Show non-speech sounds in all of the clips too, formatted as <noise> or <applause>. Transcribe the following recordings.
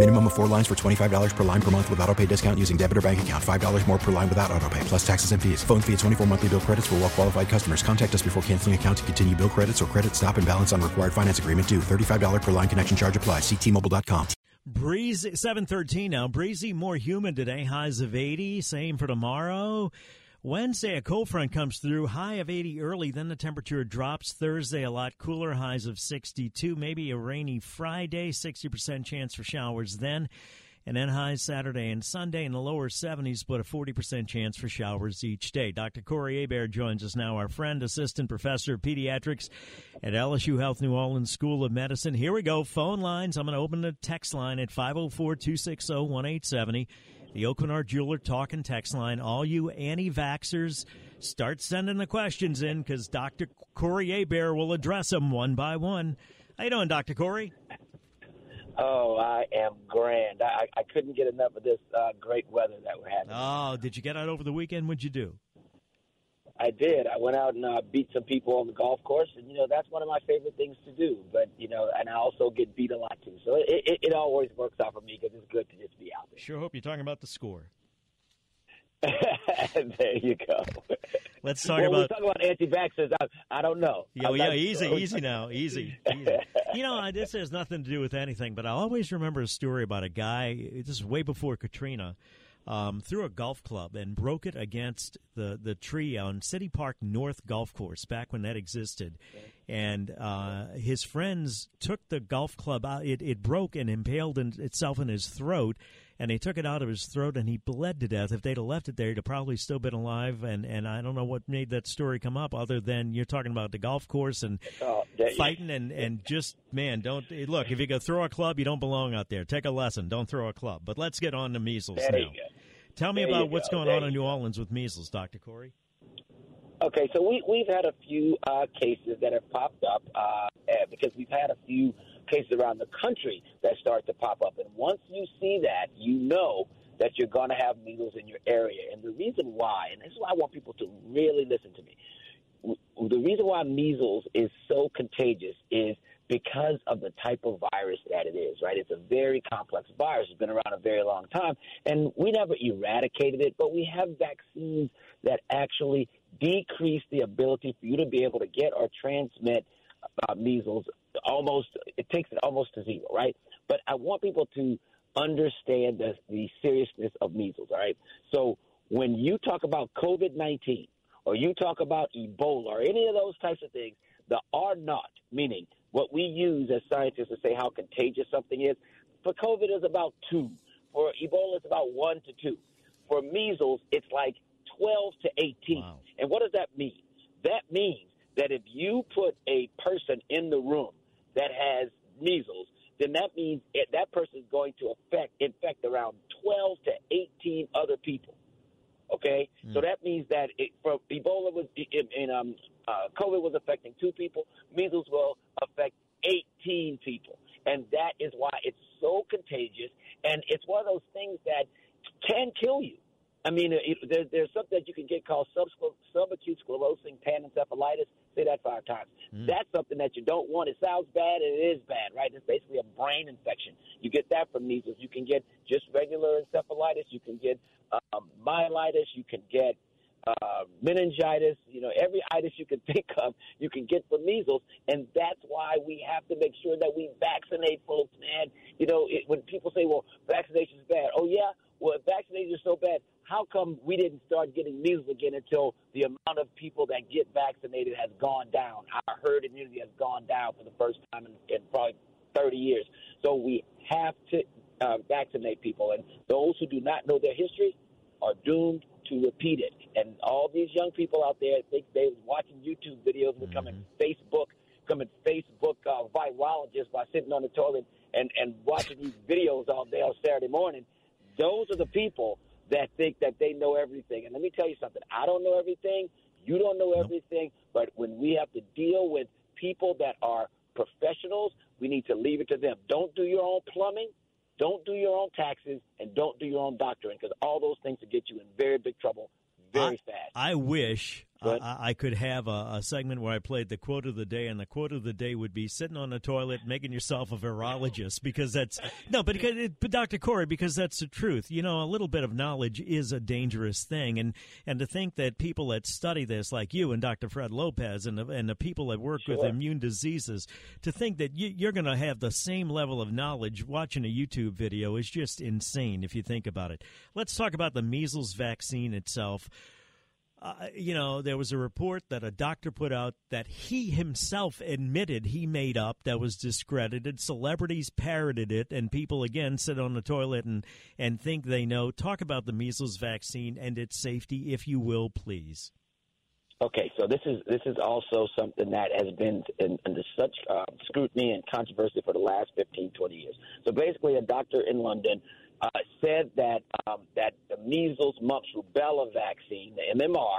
Minimum of four lines for $25 per line per month with auto pay discount using debit or bank account. $5 more per line without auto pay, plus taxes and fees. Phone fee at 24 monthly bill credits for well qualified customers. Contact us before canceling account to continue bill credits or credit stop and balance on required finance agreement due. $35 per line connection charge applies. Ctmobile.com. Breezy, 713 now. Breezy, more humid today. Highs of 80. Same for tomorrow. Wednesday, a cold front comes through, high of 80 early, then the temperature drops. Thursday, a lot cooler, highs of 62. Maybe a rainy Friday, 60% chance for showers then. And then highs Saturday and Sunday in the lower 70s, but a 40% chance for showers each day. Dr. Corey Hebert joins us now, our friend, assistant professor of pediatrics at LSU Health New Orleans School of Medicine. Here we go. Phone lines. I'm going to open the text line at 504 260 1870. The Aucoin Jeweler talk and text line. All you anti vaxxers, start sending the questions in because Dr. Corey Hebert will address them one by one. How you doing, Dr. Corey? Oh, I am grand. I, I couldn't get enough of this uh, great weather that we're having. Oh, did you get out over the weekend? What'd you do? I did. I went out and uh, beat some people on the golf course, and you know that's one of my favorite things to do. But you know, and I also get beat a lot too, so it it, it always works out for me because it's good to just be out there. Sure hope you're talking about the score. <laughs> there you go. Let's talk well, about. We're talking about anti-vaxxers. I, I don't know. Yeah, I'm yeah, easy, sure. easy now, easy. <laughs> easy. you know, this has nothing to do with anything, but I always remember a story about a guy. This is way before Katrina. Um, threw a golf club and broke it against the, the tree on City Park North Golf Course back when that existed. And uh, his friends took the golf club out. It, it broke and impaled in, itself in his throat. And they took it out of his throat, and he bled to death. If they'd have left it there, he'd have probably still been alive. And, and I don't know what made that story come up, other than you're talking about the golf course and Oh, fighting and, and just man, don't look. If you go throw a club, you don't belong out there. Take a lesson. Don't throw a club. But let's get on to measles There now. Tell me There about what's go. going There on in New Orleans with measles, Doctor Corey. Okay, so we we've had a few uh, cases that have popped up uh, eh, because we've had a few cases around the country that start to pop up, and once you see that, you know that you're going to have measles in your area. And the reason why, and this is why I want people to really listen to me. W- The reason why measles is so contagious is because of the type of virus that it is, right? It's a very complex virus. It's been around a very long time, and we never eradicated it, but we have vaccines that actually decrease the ability for you to be able to get or transmit uh, measles almost it takes it almost to zero right but i want people to understand the, the seriousness of measles all right so when you talk about covid-19 or you talk about ebola or any of those types of things the r naught meaning what we use as scientists to say how contagious something is. For covid is about two. For ebola it's about one to two. For measles it's like 12 to 18 Wow. and what does that mean? That means that if you put a person in the room that has measles, then that means it, that person is going to affect infect around 12 to 18 other people. Okay, so that means that it, for Ebola was in, in um, uh, COVID was affecting two people. Measles will affect 18 people, and that is why it's so contagious. And it's one of those things that can kill you. I mean, it, there, there's something that you can get called subacute sclerosing panencephalitis. Say that five times. That's something that you don't want. It sounds bad, and it is bad, right? It's basically a brain infection. You get that from measles. You can get just regular encephalitis. You can get um, myelitis. You can get uh, meningitis. You know, every itis you can <laughs> think of, you can get from measles, and that's why we have to make sure that we vaccinate folks. Man, you know, it, when people say, "Well, vaccination is bad," oh yeah, well, if vaccination is so bad, how come we didn't start getting measles again until the amount of people that get vaccinated has gone down? Our herd immunity has gone down for the first time in, in probably 30 years. So we have to uh, vaccinate people, and those who do not know their history are doomed to repeat it. And all these young people out there think they're watching YouTube videos, becoming mm-hmm. Facebook, becoming Facebook uh, virologists by sitting on the toilet and and watching these videos all day on Saturday morning. Those are the people that think that they know everything. And let me tell you something. I don't know everything. You don't know everything. But when we have to deal with people that are professionals, we need to leave it to them. Don't do your own plumbing. Don't do your own taxes and don't do your own doctoring because all those things will get you in very big trouble very I, fast. I wish I, I, could have a, a, segment where I played the quote of the day, and the quote of the day would be sitting on the toilet making yourself a virologist because that's no, but, but Dr. Corey, because that's the truth. You know, a little bit of knowledge is a dangerous thing, and and to think that people that study this, like you and Dr. Fred Lopez, and the, and the people that work sure. with immune diseases, to think that you, you're going to have the same level of knowledge watching a YouTube video is just insane if you think about it. Let's talk about the measles vaccine itself. Uh, you know, there was a report that a doctor put out that he himself admitted he made up that was discredited. Celebrities parroted it, and people again sit on the toilet and, and think they know. Talk about the measles vaccine and its safety, if you will, please. Okay, so this is this is also something that has been in, under such uh, scrutiny and controversy for the last 15, 20 years. So basically, a doctor in London uh, said that um, that the measles, mumps, rubella vaccine, the MMR,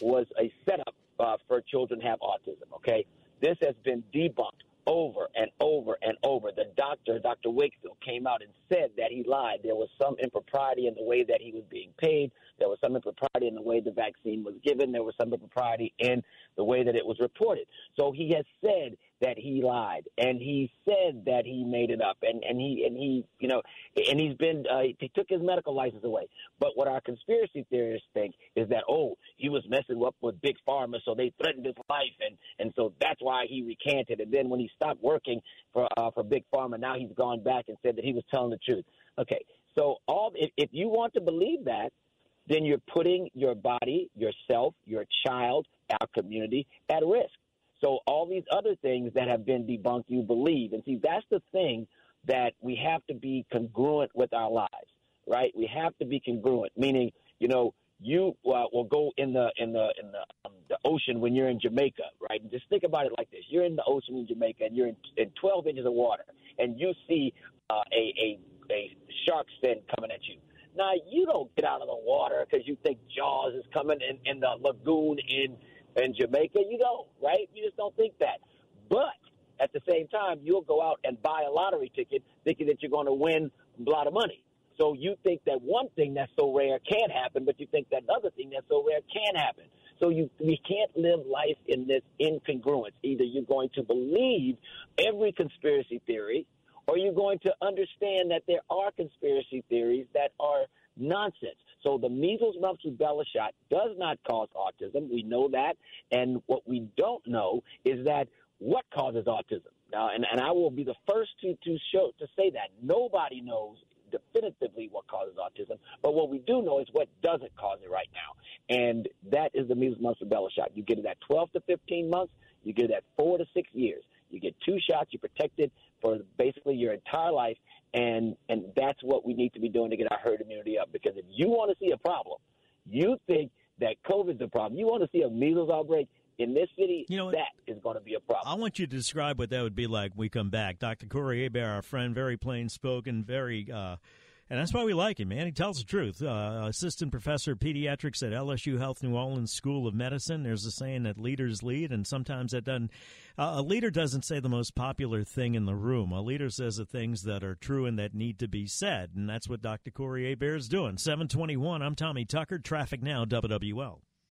was a setup uh, for children have autism. Okay, this has been debunked over and over and over. The doctor, Dr. Wakefield, came out and said that he lied. There was some impropriety in the way that he was being paid. There was some impropriety in the way the vaccine was given. There was some impropriety in the way that it was reported. So he has said that he lied. And he said that he made it up. And and he and he you know and he's been uh, he took his medical license away. But what our conspiracy theorists think is that oh he was messing up with big pharma so they threatened his life. And and so that's why he recanted. And then when he stopped working for uh, for big pharma now he's gone back and said that he was telling the truth. Okay. So all if, if you want to believe that then you're putting your body yourself your child our community at risk so all these other things that have been debunked, you believe. And see, that's the thing that we have to be congruent with our lives, right? We have to be congruent, meaning, you know, you uh, will go in the in the in the, um, the ocean when you're in Jamaica, right? And just think about it like this: you're in the ocean in Jamaica, and you're in, in 12 inches of water, and you see uh, a, a a shark fin coming at you. Now you don't get out of the water because you think Jaws is coming in, in the lagoon in in Jamaica, you don't, right? You just don't think that. But at the same time, you'll go out and buy a lottery ticket thinking that you're going to win a lot of money. So you think that one thing that's so rare can't happen, but you think that another thing that's so rare can happen. So you we can't live life in this incongruence. Either you're going to believe every conspiracy theory, or you're going to understand that there are conspiracy theories that are nonsense. So the measles, mumps, rubella shot does not cause autism. We know that. And what we don't know is that what causes autism. Now, and, and I will be the first to, to show to say that nobody knows definitively what causes autism, but what we do know is what doesn't cause it right now, and that is the measles, mumps, rubella shot. You get it at 12 to 15 months. You get it at four to six years. You get two shots. You're protected for basically your entire life, and and that's what we need to be doing to get our herd immunity up. Because if you want to see a problem, you think that COVID's a problem. You want to see a measles outbreak in this city, you know, that is going to be a problem. I want you to describe what that would be like when we come back. Dr. Corey Hebert, our friend, very plain spoken, very uh, and that's why we like him, man. He tells the truth. Uh, assistant professor of pediatrics at LSU Health New Orleans School of Medicine. There's a saying that leaders lead, and sometimes that doesn't. Uh, a leader doesn't say the most popular thing in the room. A leader says the things that are true and that need to be said, and that's what Dr. Corey Hebert is doing. 721. I'm Tommy Tucker. Traffic now. WWL.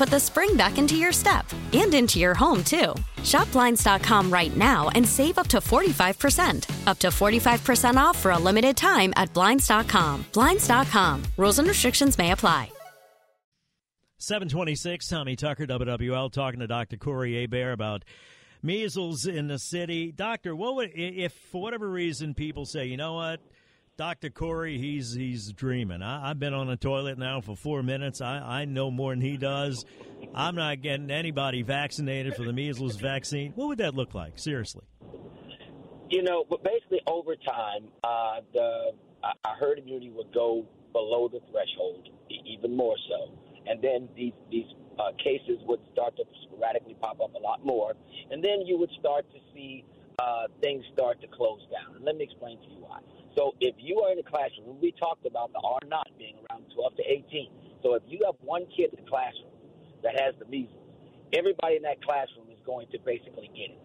put the spring back into your step and into your home, too. Shop Blinds.com right now and save up to 45%. Up to 45% off for a limited time at Blinds.com. Blinds.com. Rules and restrictions may apply. 726, Tommy Tucker, WWL, talking to Dr. Corey Hebert about measles in the city. Doctor, what would, if for whatever reason people say, you know what, Dr. Corey, he's he's dreaming. I, have been on a toilet now for four minutes. I, I know more than he does. I'm not getting anybody vaccinated for the measles vaccine. What would that look like? Seriously. You know, but basically over time, uh, the our herd immunity would go below the threshold, even more so and then these these uh, cases would start to sporadically pop up a lot more, and then you would start to see uh, things start to close down. And let me explain to you why. So if you are in a classroom, we talked about the R naught being around 12 to 18. So if you have one kid in the classroom that has the measles, everybody in that classroom is going to basically get it.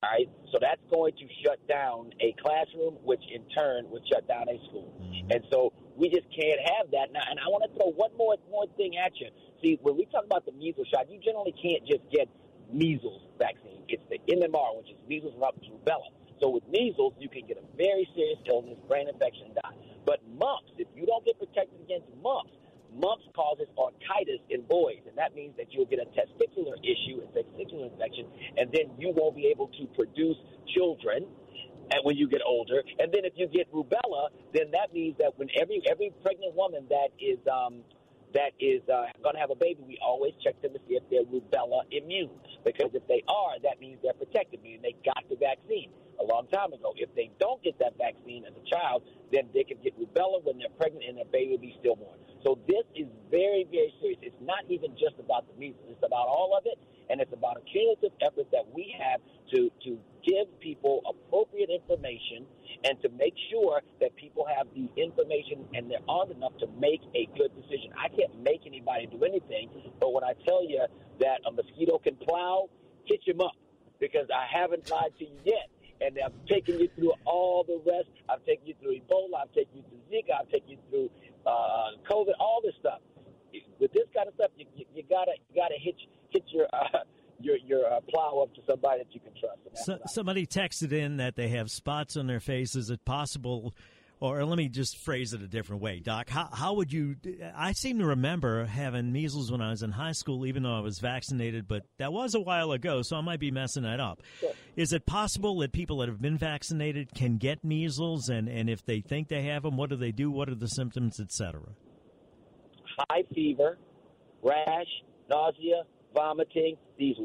All right, so that's going to shut down a classroom, which in turn would shut down a school. Mm-hmm. And so we just can't have that now. And I want to throw one more more thing at you. See, when we talk about the measles shot, you generally can't just get measles vaccine. It's the MMR, which is measles, mumps, rubella. So with measles, you can get a very serious illness, brain infection, die. But mumps, if you don't get protected against mumps, mumps causes orchitis in boys, and that means that you'll get a testicular issue, a testicular infection, and then you won't be able to produce children and when you get older. And then if you get rubella, then that means that when every every pregnant woman that is um, that is uh, going to have a baby, we always check them to see if they're rubella immune. Because if they are, that means they're protected, meaning they got the vaccine a long time ago. If they don't get that vaccine as a child, then they can get rubella when they're pregnant and their baby will be stillborn. So this is very, very serious. It's not even just about the measles. It's about all of it, and it's about a cumulative effort that we have to to give people appropriate information and to make sure that people have the information and they're armed enough to make a good decision. I can't make anybody do anything, but when I tell you that a mosquito can plow, hit him up because I haven't lied to you yet. And I've taken you through all the rest. I've taken you through Ebola. I've taken you through Zika. I've taken you through uh, COVID. All this stuff. With this kind of stuff, you, you, you gotta you gotta hit hit your uh, <laughs> your your uh, plow up to somebody that you can trust. So, somebody texted in that they have spots on their face. Is it possible? Or let me just phrase it a different way, Doc. How, how would you? I seem to remember having measles when I was in high school, even though I was vaccinated, but that was a while ago, so I might be messing that up. Sure. Is it possible that people that have been vaccinated can get measles, and, and if they think they have them, what do they do? What are the symptoms, etc.? High fever, rash, nausea, vomiting, these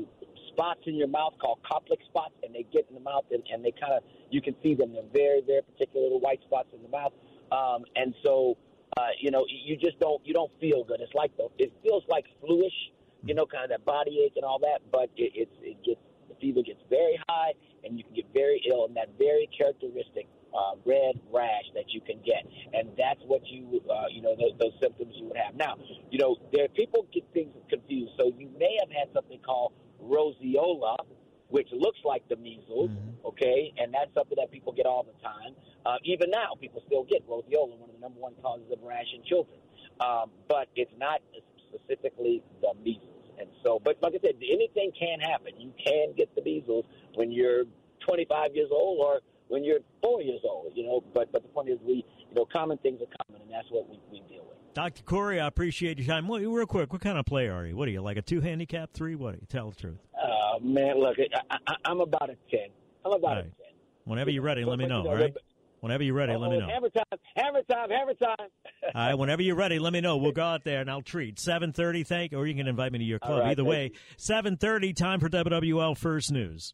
spots in your mouth called Koplik spots, and they get in the mouth and, and they kind of you can see them. They're very very particular little white spots in the mouth, um, and so uh, you know you just don't you don't feel good. It's like the it feels like fluish, you know, kind of that body ache and all that, but it, it's it gets the fever gets very high and you can get very ill, and that very characteristic uh, red rash that you can get, and that's what you uh, you know those, those symptoms you would have. Now, you know, there people get things confused, so you may have had something called roseola, which looks like the measles, mm-hmm. okay, and that's something that people get all the time. Uh, even now, people still get roseola, one of the number one causes of rash in children, um, but it's not specifically the measles. And so, but like I said, anything can happen. You can get the measles when you're 25 years old or when you're four years old. You know, but but the point is, we you know, common things are common, and that's what we, we deal with. Dr. Corey, I appreciate your time. real quick, what kind of player are you? What are you like a two handicap three? What are you? Tell the truth. Uh, man, look, I, I, I'm about a ten. I'm about right. a ten. Whenever you're ready, let me know. All right. Whenever you're ready, oh, let me know. Hammer time, hammer time, hammer time. All right, whenever you're ready, let me know. We'll go out there and I'll treat. 7:30, thank, you, or you can invite me to your club. Right, Either way, 7:30, time for WWL First News.